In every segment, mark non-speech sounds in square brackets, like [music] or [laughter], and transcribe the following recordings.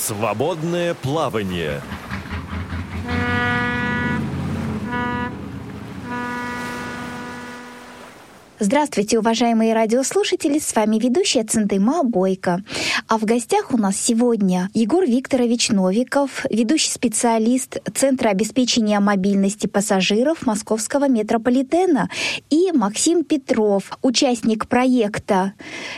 Свободное плавание. Здравствуйте, уважаемые радиослушатели! С вами ведущая Центыма Бойко. А в гостях у нас сегодня Егор Викторович Новиков, ведущий специалист Центра обеспечения мобильности пассажиров Московского метрополитена, и Максим Петров, участник проекта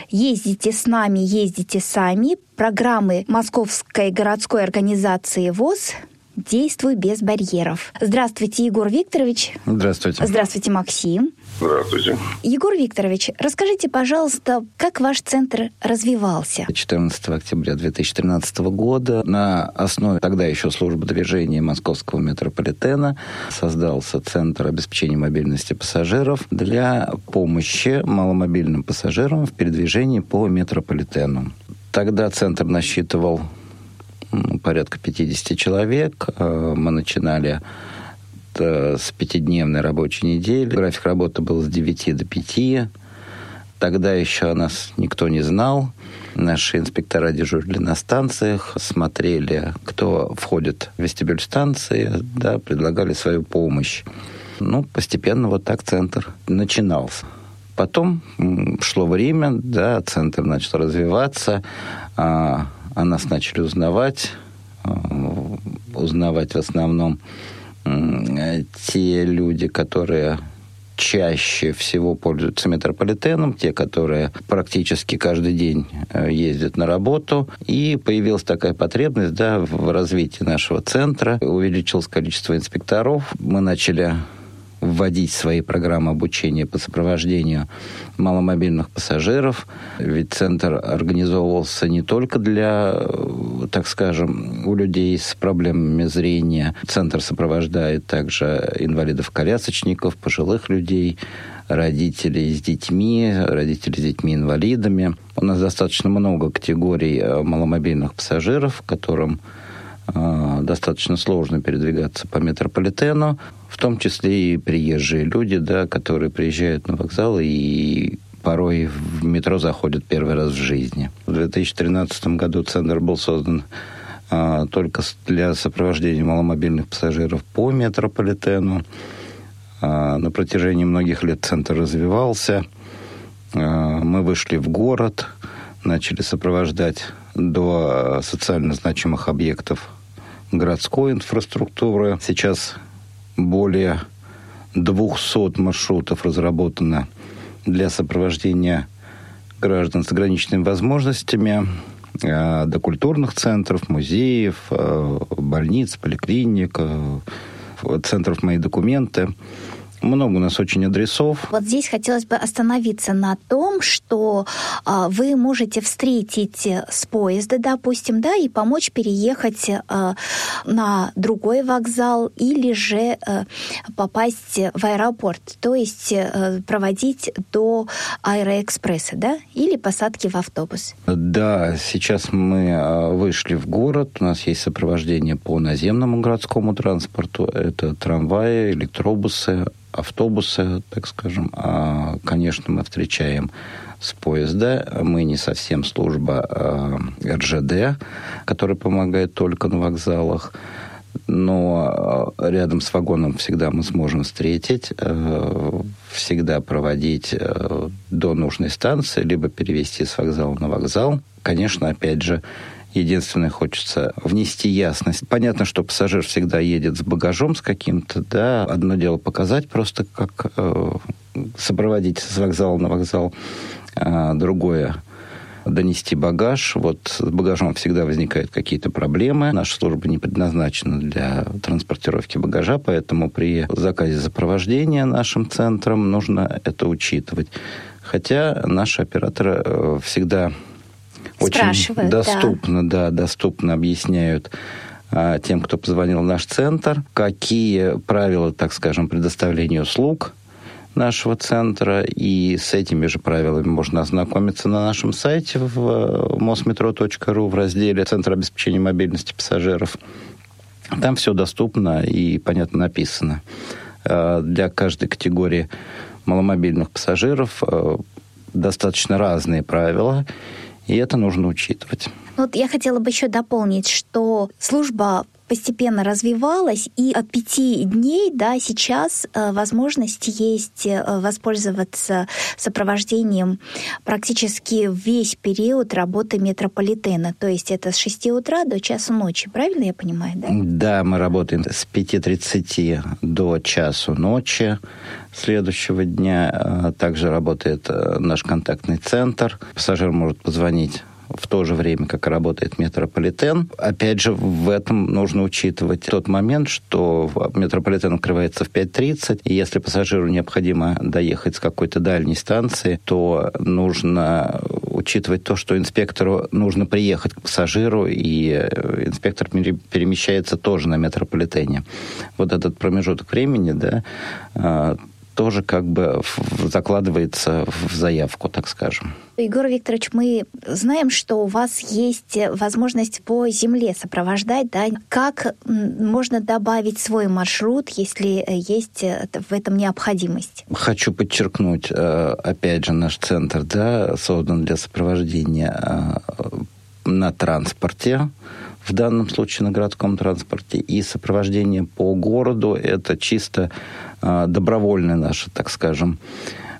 «Ездите с нами, ездите сами» программы Московской городской организации ВОЗ «Действуй без барьеров». Здравствуйте, Егор Викторович. Здравствуйте. Здравствуйте, Максим. Здравствуйте. Егор Викторович, расскажите, пожалуйста, как ваш центр развивался? 14 октября 2013 года на основе тогда еще службы движения Московского метрополитена создался Центр обеспечения мобильности пассажиров для помощи маломобильным пассажирам в передвижении по метрополитену. Тогда центр насчитывал порядка 50 человек. Э, мы начинали с пятидневной рабочей недели. График работы был с 9 до 5. Тогда еще нас никто не знал. Наши инспектора дежурили на станциях, смотрели, кто входит в вестибюль станции, да, предлагали свою помощь. Ну, постепенно вот так центр начинался. Потом шло время, да, центр начал развиваться, а о нас начали узнавать, э, узнавать в основном те люди, которые чаще всего пользуются метрополитеном, те, которые практически каждый день э, ездят на работу. И появилась такая потребность да, в развитии нашего центра. Увеличилось количество инспекторов. Мы начали вводить свои программы обучения по сопровождению маломобильных пассажиров. Ведь центр организовывался не только для, так скажем, у людей с проблемами зрения. Центр сопровождает также инвалидов-колясочников, пожилых людей, родителей с детьми, родителей с детьми-инвалидами. У нас достаточно много категорий э, маломобильных пассажиров, которым достаточно сложно передвигаться по метрополитену в том числе и приезжие люди, да, которые приезжают на вокзал и порой в метро заходят первый раз в жизни. В 2013 году центр был создан а, только для сопровождения маломобильных пассажиров по метрополитену. А, на протяжении многих лет центр развивался. А, мы вышли в город, начали сопровождать до социально значимых объектов городской инфраструктуры. Сейчас более 200 маршрутов разработано для сопровождения граждан с ограниченными возможностями э, до культурных центров, музеев, э, больниц, поликлиник, э, центров «Мои документы». Много у нас очень адресов. Вот здесь хотелось бы остановиться на том, что а, вы можете встретить с поезда, допустим, да, и помочь переехать а, на другой вокзал или же а, попасть в аэропорт, то есть а, проводить до аэроэкспресса, да, или посадки в автобус. Да, сейчас мы вышли в город, у нас есть сопровождение по наземному городскому транспорту, это трамваи, электробусы, автобусы, так скажем. А, конечно, мы встречаем с поезда. Мы не совсем служба а, РЖД, которая помогает только на вокзалах. Но а, рядом с вагоном всегда мы сможем встретить, всегда проводить до нужной станции, либо перевести с вокзала на вокзал. Конечно, опять же, Единственное, хочется внести ясность. Понятно, что пассажир всегда едет с багажом с каким-то, да. Одно дело показать просто, как э, сопроводить с вокзала на вокзал. А другое донести багаж. Вот с багажом всегда возникают какие-то проблемы. Наша служба не предназначена для транспортировки багажа, поэтому при заказе сопровождения нашим центром нужно это учитывать. Хотя наши операторы э, всегда очень доступно, да. да, доступно объясняют а, тем, кто позвонил в наш центр, какие правила, так скажем, предоставления услуг нашего центра, и с этими же правилами можно ознакомиться на нашем сайте в э, mosmetro.ru в разделе «Центр обеспечения мобильности пассажиров». Там все доступно и, понятно, написано. А, для каждой категории маломобильных пассажиров э, достаточно разные правила, И это нужно учитывать. Вот я хотела бы еще дополнить, что служба постепенно развивалась, и от пяти дней, да, сейчас э, возможность есть э, воспользоваться сопровождением практически весь период работы метрополитена. То есть это с 6 утра до часу ночи, правильно я понимаю, да? Да, мы работаем с 5.30 до часу ночи следующего дня. Э, также работает наш контактный центр. Пассажир может позвонить в то же время, как работает метрополитен. Опять же, в этом нужно учитывать тот момент, что метрополитен открывается в 5.30, и если пассажиру необходимо доехать с какой-то дальней станции, то нужно учитывать то, что инспектору нужно приехать к пассажиру, и э, инспектор перемещается тоже на метрополитене. Вот этот промежуток времени, да, э, тоже как бы закладывается в заявку, так скажем. Егор Викторович, мы знаем, что у вас есть возможность по земле сопровождать, да? Как можно добавить свой маршрут, если есть в этом необходимость? Хочу подчеркнуть, э, опять же, наш центр, да, создан для сопровождения э, на транспорте, в данном случае на городском транспорте, и сопровождение по городу – это чисто э, добровольное наше, так скажем,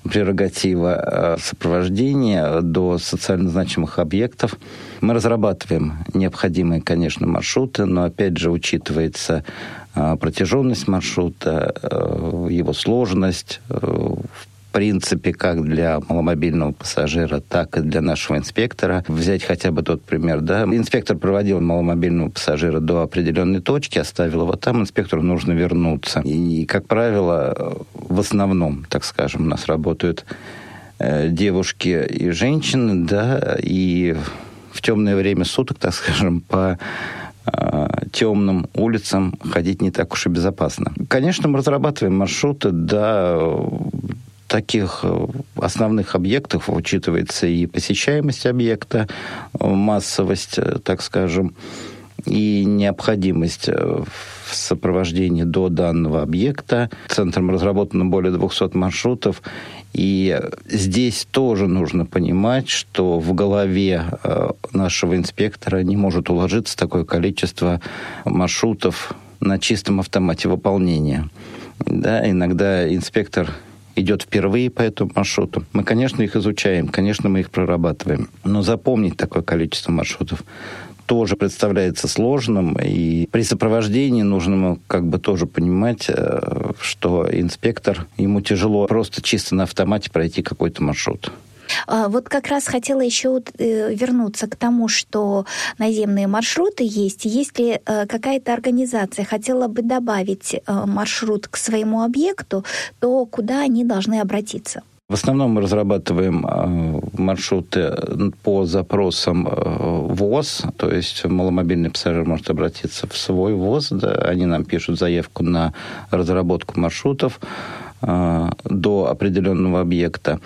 прерогатива э, сопровождения до социально значимых объектов. Мы разрабатываем необходимые, конечно, маршруты, но, опять же, учитывается э, протяженность маршрута, его сложность, принципе, как для маломобильного пассажира, так и для нашего инспектора. Взять хотя бы тот пример, да, инспектор проводил маломобильного пассажира до определенной точки, оставил его там, инспектору нужно вернуться. И, как правило, в основном, так скажем, у нас работают э, девушки и женщины, да, и в темное время суток, так скажем, по э, темным улицам ходить не так уж и безопасно. Конечно, мы разрабатываем маршруты, да, таких э, основных объектов учитывается и посещаемость объекта, э, массовость, э, так скажем, и необходимость в сопровождении до данного объекта. Центром разработано более 200 маршрутов, и здесь тоже нужно понимать, что в голове нашего инспектора не может уложиться такое количество маршрутов на чистом автомате выполнения. Да, иногда инспектор идет впервые по этому маршруту. Мы, конечно, их изучаем, конечно, мы их прорабатываем. Но запомнить такое количество маршрутов тоже представляется сложным, и при сопровождении нужно как бы тоже понимать, э, что инспектор, ему тяжело просто чисто на автомате пройти какой-то маршрут. А, вот как раз хотела еще э, вернуться к тому, что наземные маршруты есть. Есть ли э, какая-то организация хотела бы добавить э, маршрут к своему объекту, то куда они должны обратиться? В основном мы разрабатываем маршруты по запросам ВОЗ, то есть маломобильный пассажир может обратиться в свой ВОЗ, да, они нам пишут заявку на разработку маршрутов, до определенного объекта.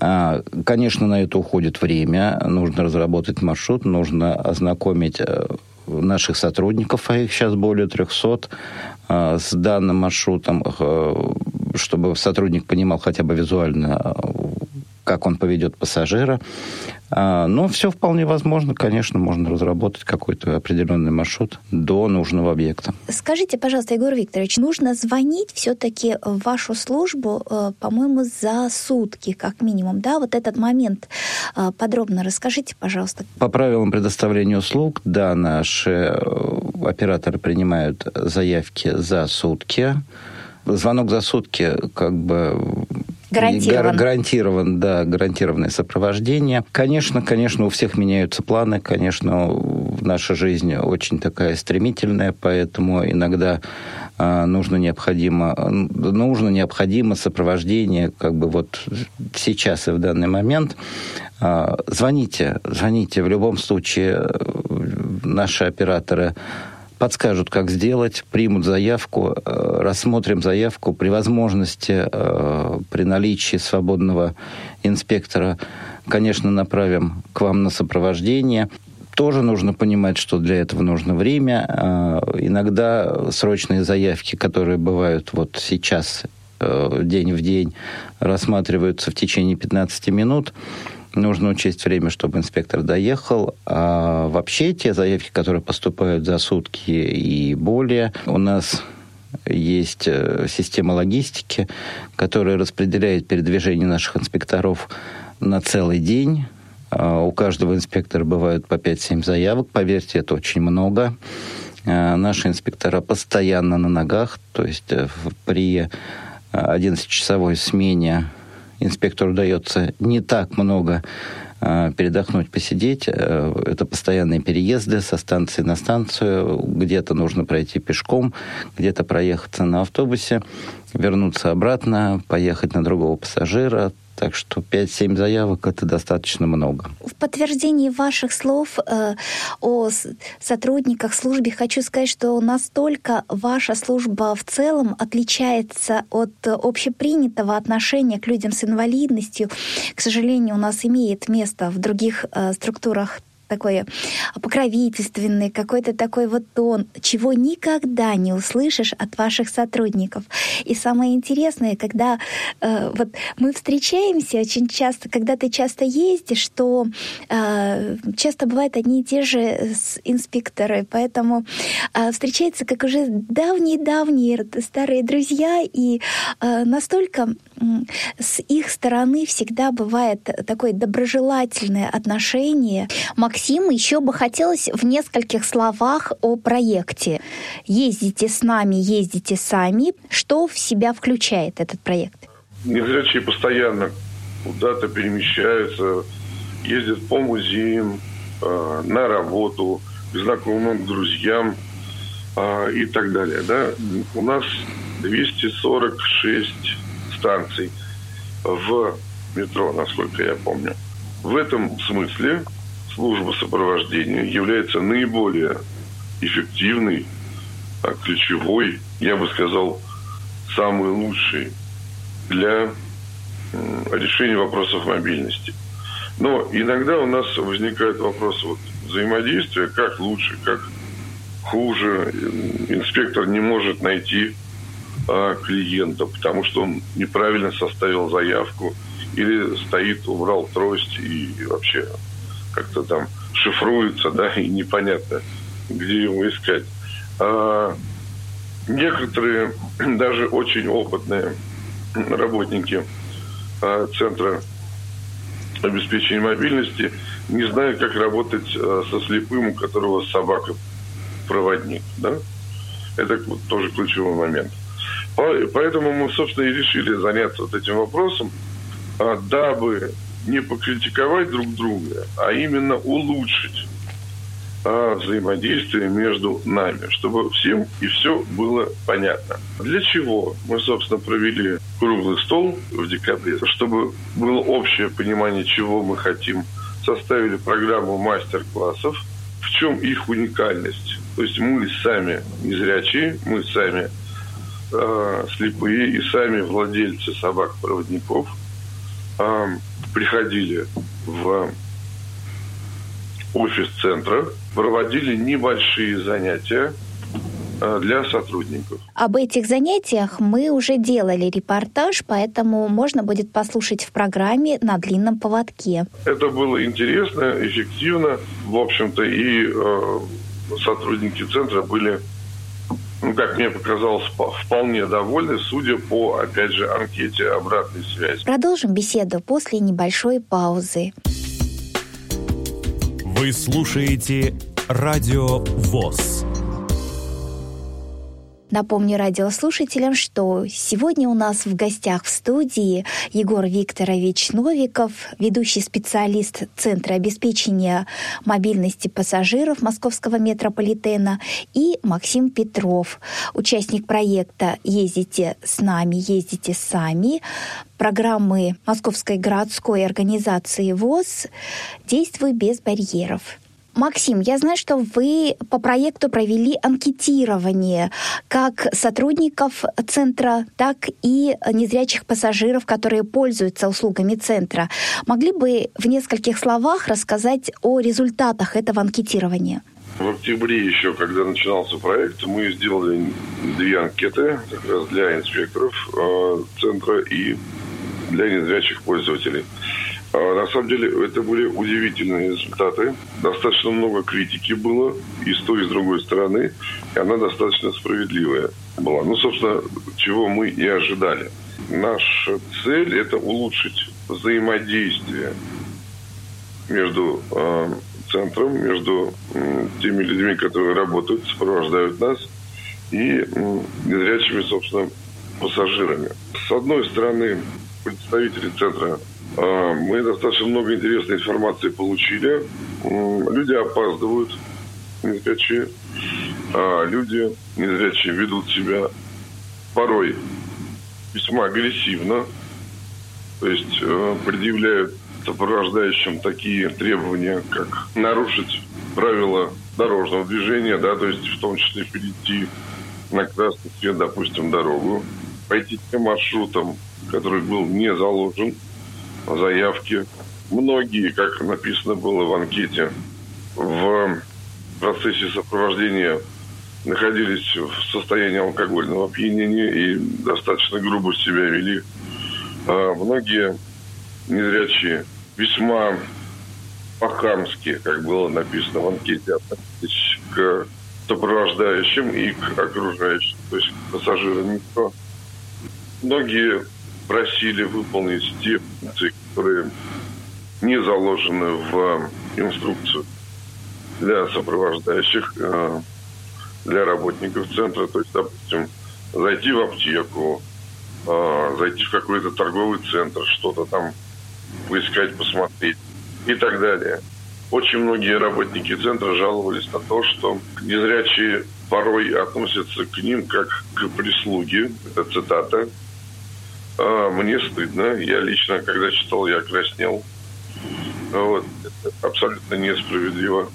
А, конечно, на это уходит время. Нужно разработать маршрут, нужно ознакомить э, наших сотрудников, а их сейчас более 300, э, с данным маршрутом, чтобы сотрудник понимал хотя бы визуально, как он поведет пассажира. А, но все вполне возможно. Конечно, можно разработать какой-то определенный маршрут до нужного объекта. Скажите, пожалуйста, Егор Викторович, нужно звонить все-таки в вашу службу, э, по-моему, за сутки, как минимум, да? Вот этот момент э, подробно расскажите, пожалуйста. По правилам предоставления услуг, да, наши э, операторы принимают заявки за сутки. Звонок за сутки как бы Гарантирован. гарантирован, да, гарантированное сопровождение. Конечно, конечно, у всех меняются планы, конечно, наша жизнь очень такая стремительная, поэтому иногда а, нужно необходимо, нужно необходимо сопровождение как бы вот сейчас и в данный момент. А, звоните, звоните. В любом случае наши операторы подскажут, как сделать, примут заявку, э, рассмотрим заявку при возможности, э, при наличии свободного инспектора, конечно, направим к вам на сопровождение. Тоже нужно понимать, что для этого нужно время. Э, иногда срочные заявки, которые бывают вот сейчас, день в день, рассматриваются в течение 15 минут. Нужно учесть время, чтобы инспектор доехал. А вообще те заявки, которые поступают за сутки и более, у нас есть э, система логистики, которая распределяет передвижение наших инспекторов на целый день. А у каждого инспектора бывают по 5-7 заявок. Поверьте, это очень много. А наши инспектора постоянно на ногах, то есть э, при 11-часовой смене инспектору дается не так много а, передохнуть, посидеть. Э, это постоянные переезды со станции на станцию. Где-то нужно пройти пешком, где-то проехаться на автобусе, вернуться обратно, поехать на другого пассажира. Так что 5-7 заявок это достаточно много. В подтверждении ваших слов э, о сотрудниках службы хочу сказать, что настолько ваша служба в целом отличается от общепринятого отношения к людям с инвалидностью. К сожалению, у нас имеет место в других э, структурах такой покровительственный, какой-то такой вот тон, чего никогда не услышишь от ваших сотрудников. И самое интересное, когда э, вот мы встречаемся очень часто, когда ты часто ездишь, что э, часто бывают одни и те же инспекторы, поэтому э, встречаются как уже давние-давние старые друзья, и э, настолько с их стороны всегда бывает такое доброжелательное отношение. Максим, еще бы хотелось в нескольких словах о проекте. Ездите с нами, ездите сами. Что в себя включает этот проект? Незрячие постоянно куда-то перемещаются, ездят по музеям, э, на работу, к знакомым, к друзьям э, и так далее. Да? У нас 246 станций в метро, насколько я помню. В этом смысле служба сопровождения является наиболее эффективной, а ключевой, я бы сказал, самый лучший для решения вопросов мобильности. Но иногда у нас возникает вопрос вот взаимодействия, как лучше, как хуже. Инспектор не может найти а, клиента, потому что он неправильно составил заявку или стоит, убрал трость и вообще как-то там шифруется, да, и непонятно, где его искать. А некоторые, [clears throat] даже очень опытные работники а, Центра обеспечения мобильности не знают, как работать а, со слепым, у которого собака проводник, да? Это тоже ключевой момент. Поэтому мы, собственно, и решили заняться вот этим вопросом, а, дабы не покритиковать друг друга, а именно улучшить а, взаимодействие между нами, чтобы всем и все было понятно. Для чего мы, собственно, провели круглый стол в декабре, чтобы было общее понимание, чего мы хотим, составили программу мастер-классов, в чем их уникальность. То есть мы сами незрячие, мы сами э, слепые и сами владельцы собак-проводников э, приходили в офис центра, проводили небольшие занятия э, для сотрудников. Об этих занятиях мы уже делали репортаж, поэтому можно будет послушать в программе на длинном поводке. Это было интересно, эффективно, в общем-то, и э, сотрудники центра были ну, как мне показалось, вполне довольны, судя по, опять же, анкете обратной связи. Продолжим беседу после небольшой паузы. Вы слушаете Радио ВОЗ. Напомню радиослушателям, что сегодня у нас в гостях в студии Егор Викторович Новиков, ведущий специалист Центра обеспечения мобильности пассажиров Московского метрополитена, и Максим Петров, участник проекта «Ездите с нами, ездите сами», программы Московской городской организации ВОЗ «Действуй без барьеров». Максим, я знаю, что вы по проекту провели анкетирование как сотрудников центра, так и незрячих пассажиров, которые пользуются услугами центра. Могли бы в нескольких словах рассказать о результатах этого анкетирования? В октябре еще, когда начинался проект, мы сделали две анкеты как раз для инспекторов э, центра и для незрячих пользователей. А на самом деле это были удивительные результаты. Достаточно много критики было и с той, и с другой стороны. И она достаточно справедливая была. Ну, собственно, чего мы и ожидали. Наша цель – это улучшить взаимодействие между э, центром, между э, теми людьми, которые работают, сопровождают нас, и э, незрячими, собственно, пассажирами. С одной стороны, представители центра мы достаточно много интересной информации получили. Люди опаздывают, незрячие. А люди незрячие ведут себя порой весьма агрессивно. То есть э, предъявляют сопровождающим такие требования, как нарушить правила дорожного движения, да, то есть в том числе перейти на красный свет, допустим, дорогу, пойти тем маршрутом, который был не заложен, заявки. Многие, как написано было в анкете, в процессе сопровождения находились в состоянии алкогольного опьянения и достаточно грубо себя вели. А многие незрячие весьма по-хамски, как было написано в анкете, относились к сопровождающим и к окружающим, то есть к пассажирам. Никто. Многие просили выполнить те функции, которые не заложены в инструкцию для сопровождающих, э, для работников центра. То есть, допустим, зайти в аптеку, э, зайти в какой-то торговый центр, что-то там поискать, посмотреть и так далее. Очень многие работники центра жаловались на то, что незрячие порой относятся к ним как к прислуге. Это цитата. А, мне стыдно. Я лично, когда читал, я краснел. Вот. Это абсолютно несправедливо.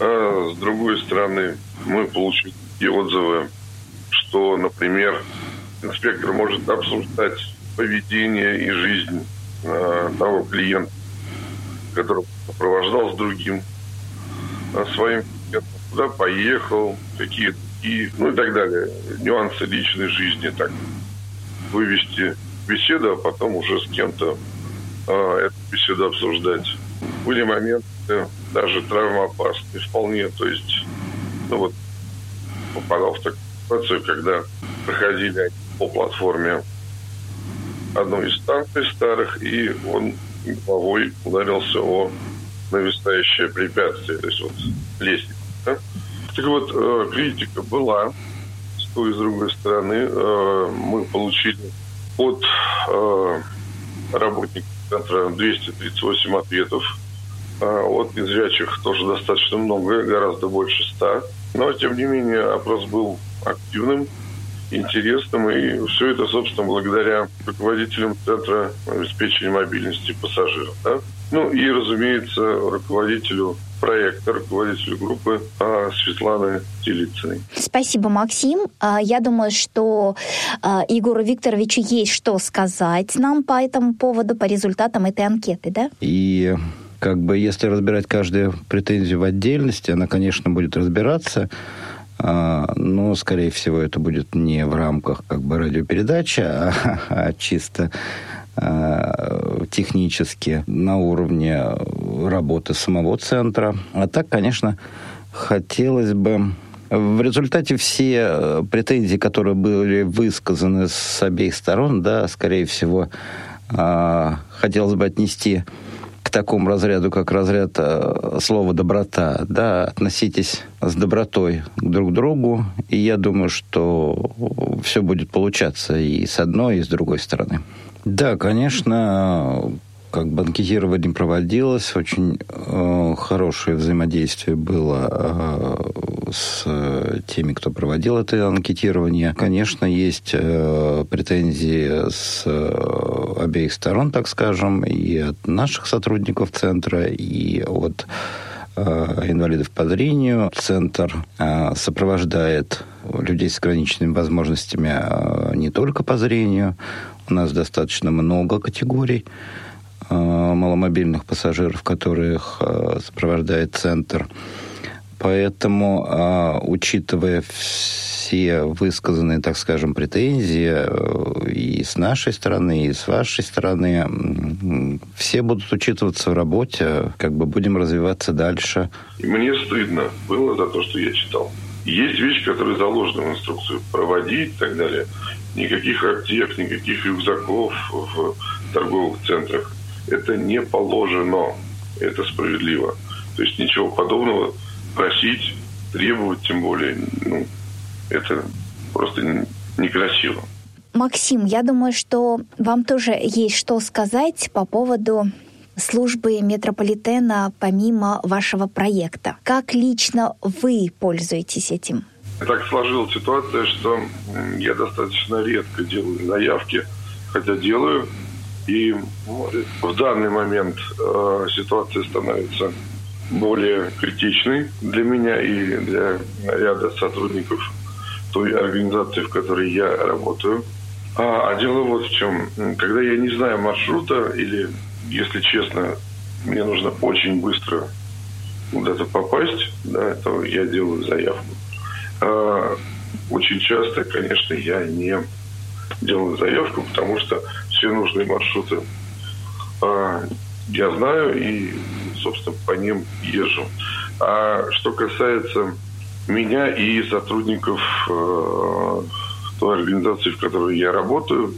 А с другой стороны, мы получили отзывы, что, например, инспектор может обсуждать поведение и жизнь э, того клиента, который сопровождал с другим э, своим клиентом, куда поехал, какие и ну и так далее. Нюансы личной жизни так вывести беседу, а потом уже с кем-то э, эту беседу обсуждать. Были моменты даже травмоопасные вполне, то есть, ну вот, попадал в такую ситуацию, когда проходили по платформе одной из станций старых, и он головой ударился о нависающее препятствие, то есть вот лестница. Да? Так вот, э, критика была и с другой стороны. Э, мы получили от э, работников центра 238 ответов. Э, от незрячих тоже достаточно много, гораздо больше 100. Но, тем не менее, опрос был активным, интересным. И все это, собственно, благодаря руководителям Центра обеспечения мобильности пассажиров. Да? Ну и, разумеется, руководителю проекта, руководителю группы а, Светланы Телицыной. Спасибо, Максим. А, я думаю, что а, Егору Викторовичу есть что сказать нам по этому поводу, по результатам этой анкеты, да? И как бы если разбирать каждую претензию в отдельности, она, конечно, будет разбираться, но, скорее всего, это будет не в рамках как бы радиопередачи, [laughs] а, а чисто технически на уровне работы самого центра. А так, конечно, хотелось бы в результате все э, претензии, которые были высказаны с обеих сторон, да, скорее всего, э, хотелось бы отнести к такому разряду, как разряд слова «доброта». Да, относитесь с добротой друг к другу, и я думаю, что все будет получаться и с одной, и с другой стороны. Да, конечно, как банкетирование проводилось, очень э, хорошее взаимодействие было э, с теми, кто проводил это анкетирование. Конечно, есть э, претензии с э, обеих сторон, так скажем, и от наших сотрудников центра, и от э, инвалидов по зрению. Центр э, сопровождает людей с ограниченными возможностями э, не только по зрению, у нас достаточно много категорий э, маломобильных пассажиров, которых э, сопровождает центр. Поэтому, э, учитывая все высказанные, так скажем, претензии и с нашей стороны, и с вашей стороны, все будут учитываться в работе, как бы будем развиваться дальше. Мне стыдно было за то, что я читал. Есть вещи, которые заложены в инструкцию. Проводить и так далее. Никаких аптек, никаких рюкзаков в торговых центрах. Это не положено. Это справедливо. То есть ничего подобного просить, требовать, тем более, ну, это просто некрасиво. Максим, я думаю, что вам тоже есть что сказать по поводу службы метрополитена помимо вашего проекта. Как лично вы пользуетесь этим? Так сложилась ситуация, что я достаточно редко делаю заявки, хотя делаю. И в данный момент э, ситуация становится более критичной для меня и для ряда сотрудников той организации, в которой я работаю. А, а дело вот в чем. Когда я не знаю маршрута или, если честно, мне нужно очень быстро куда-то попасть, да, то я делаю заявку. А, очень часто, конечно, я не делаю заявку, потому что все нужные маршруты а, я знаю и, собственно, по ним езжу. А что касается меня и сотрудников э, той организации, в которой я работаю,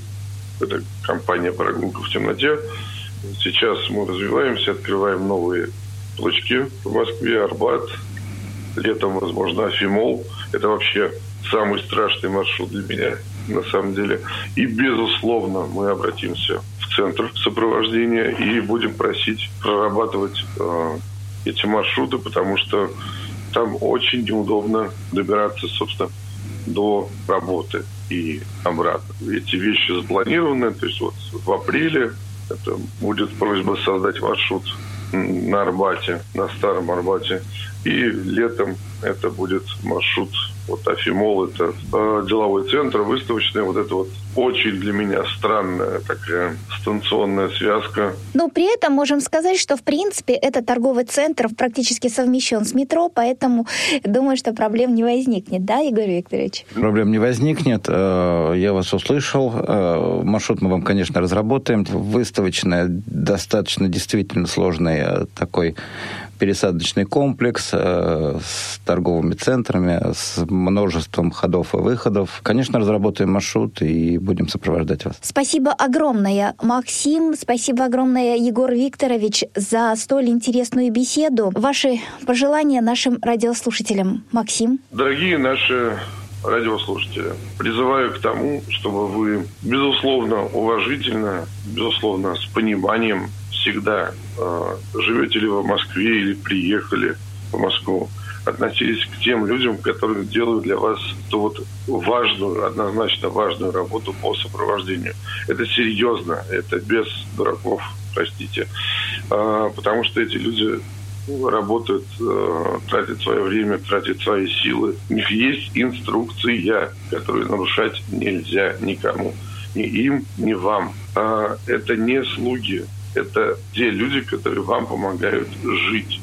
это компания «Прогулка в темноте», сейчас мы развиваемся, открываем новые точки в Москве, Арбат, летом, возможно, Афимол. Это вообще самый страшный маршрут для меня, на самом деле. И, безусловно, мы обратимся центр сопровождения и будем просить прорабатывать э, эти маршруты, потому что там очень неудобно добираться, собственно, до работы и обратно. Эти вещи запланированы, то есть вот в апреле это будет просьба создать маршрут на Арбате, на Старом Арбате. И летом это будет маршрут вот Афимол, это э, деловой центр, выставочный, вот это вот очень для меня странная такая станционная связка. Но при этом можем сказать, что в принципе этот торговый центр практически совмещен с метро, поэтому думаю, что проблем не возникнет, да, Игорь Викторович? Проблем не возникнет. Э, я вас услышал. Э, маршрут мы вам, конечно, разработаем. Выставочная достаточно действительно сложный э, такой пересадочный комплекс э, с торговыми центрами, с множеством ходов и выходов. Конечно, разработаем маршрут и будем сопровождать вас. Спасибо огромное, Максим. Спасибо огромное, Егор Викторович, за столь интересную беседу. Ваши пожелания нашим радиослушателям. Максим. Дорогие наши радиослушатели, призываю к тому, чтобы вы, безусловно, уважительно, безусловно, с пониманием всегда, э, живете ли вы в Москве или приехали в Москву, относились к тем людям, которые делают для вас ту вот важную, однозначно важную работу по сопровождению. Это серьезно, это без дураков, простите. Э, потому что эти люди работают, э, тратят свое время, тратят свои силы. У них есть инструкция, которую нарушать нельзя никому. Ни им, ни вам. А это не слуги, это те люди, которые вам помогают жить.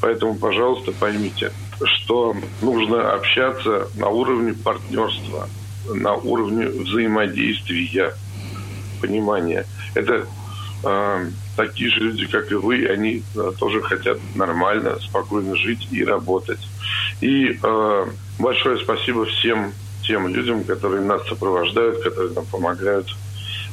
Поэтому, пожалуйста, поймите, что нужно общаться на уровне партнерства, на уровне взаимодействия, понимания. Это э, такие же люди, как и вы, они э, тоже хотят нормально, спокойно жить и работать. И э, большое спасибо всем тем людям, которые нас сопровождают, которые нам помогают.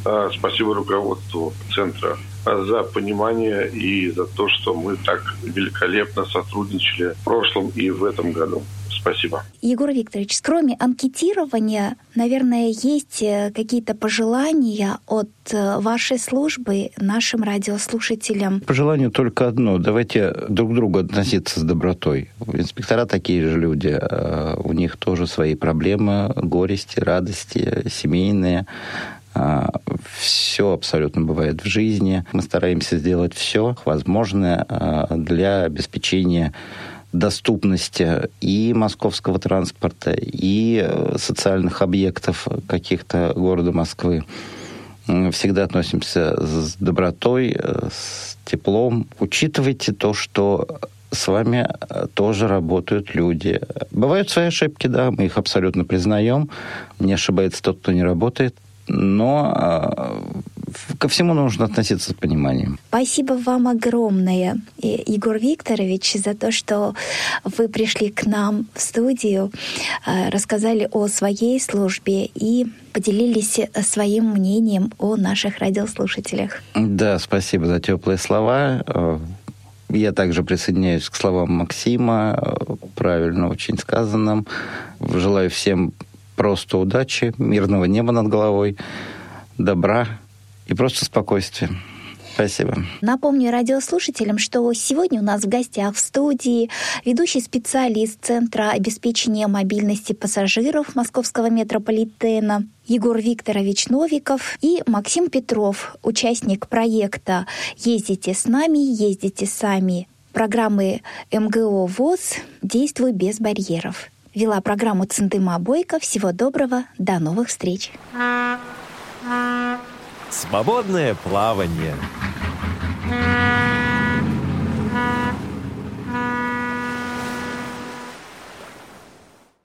Э, спасибо руководству центра за понимание и за то, что мы так великолепно сотрудничали в прошлом и в этом году. Спасибо. Егор Викторович, кроме анкетирования, наверное, есть э, какие-то пожелания от э, вашей службы нашим радиослушателям? Пожелание только одно. Давайте друг к другу относиться с добротой. Инспектора такие же люди. Э, у них тоже свои проблемы, горести, радости, семейные. Все абсолютно бывает в жизни. Мы стараемся сделать все возможное для обеспечения доступности и московского транспорта, и э, социальных объектов каких-то города Москвы. всегда относимся с добротой, э, с теплом. Учитывайте то, что с вами э, тоже работают люди. Бывают свои ошибки, да, мы их абсолютно признаем. Не ошибается тот, кто не работает. Но э, ко всему нужно относиться с пониманием. Спасибо вам огромное, Егор Викторович, за то, что вы пришли к нам в студию, э, рассказали о своей службе и поделились своим мнением о наших радиослушателях. Да, спасибо за теплые слова. Я также присоединяюсь к словам Максима, правильно очень сказанным. Желаю всем просто удачи, мирного неба над головой, добра и просто спокойствия. Спасибо. Напомню радиослушателям, что сегодня у нас в гостях в студии ведущий специалист Центра обеспечения мобильности пассажиров Московского метрополитена Егор Викторович Новиков и Максим Петров, участник проекта «Ездите с нами, ездите сами» программы МГО ВОЗ «Действуй без барьеров». Вела программу Центыма Бойко. Всего доброго, до новых встреч. Свободное плавание.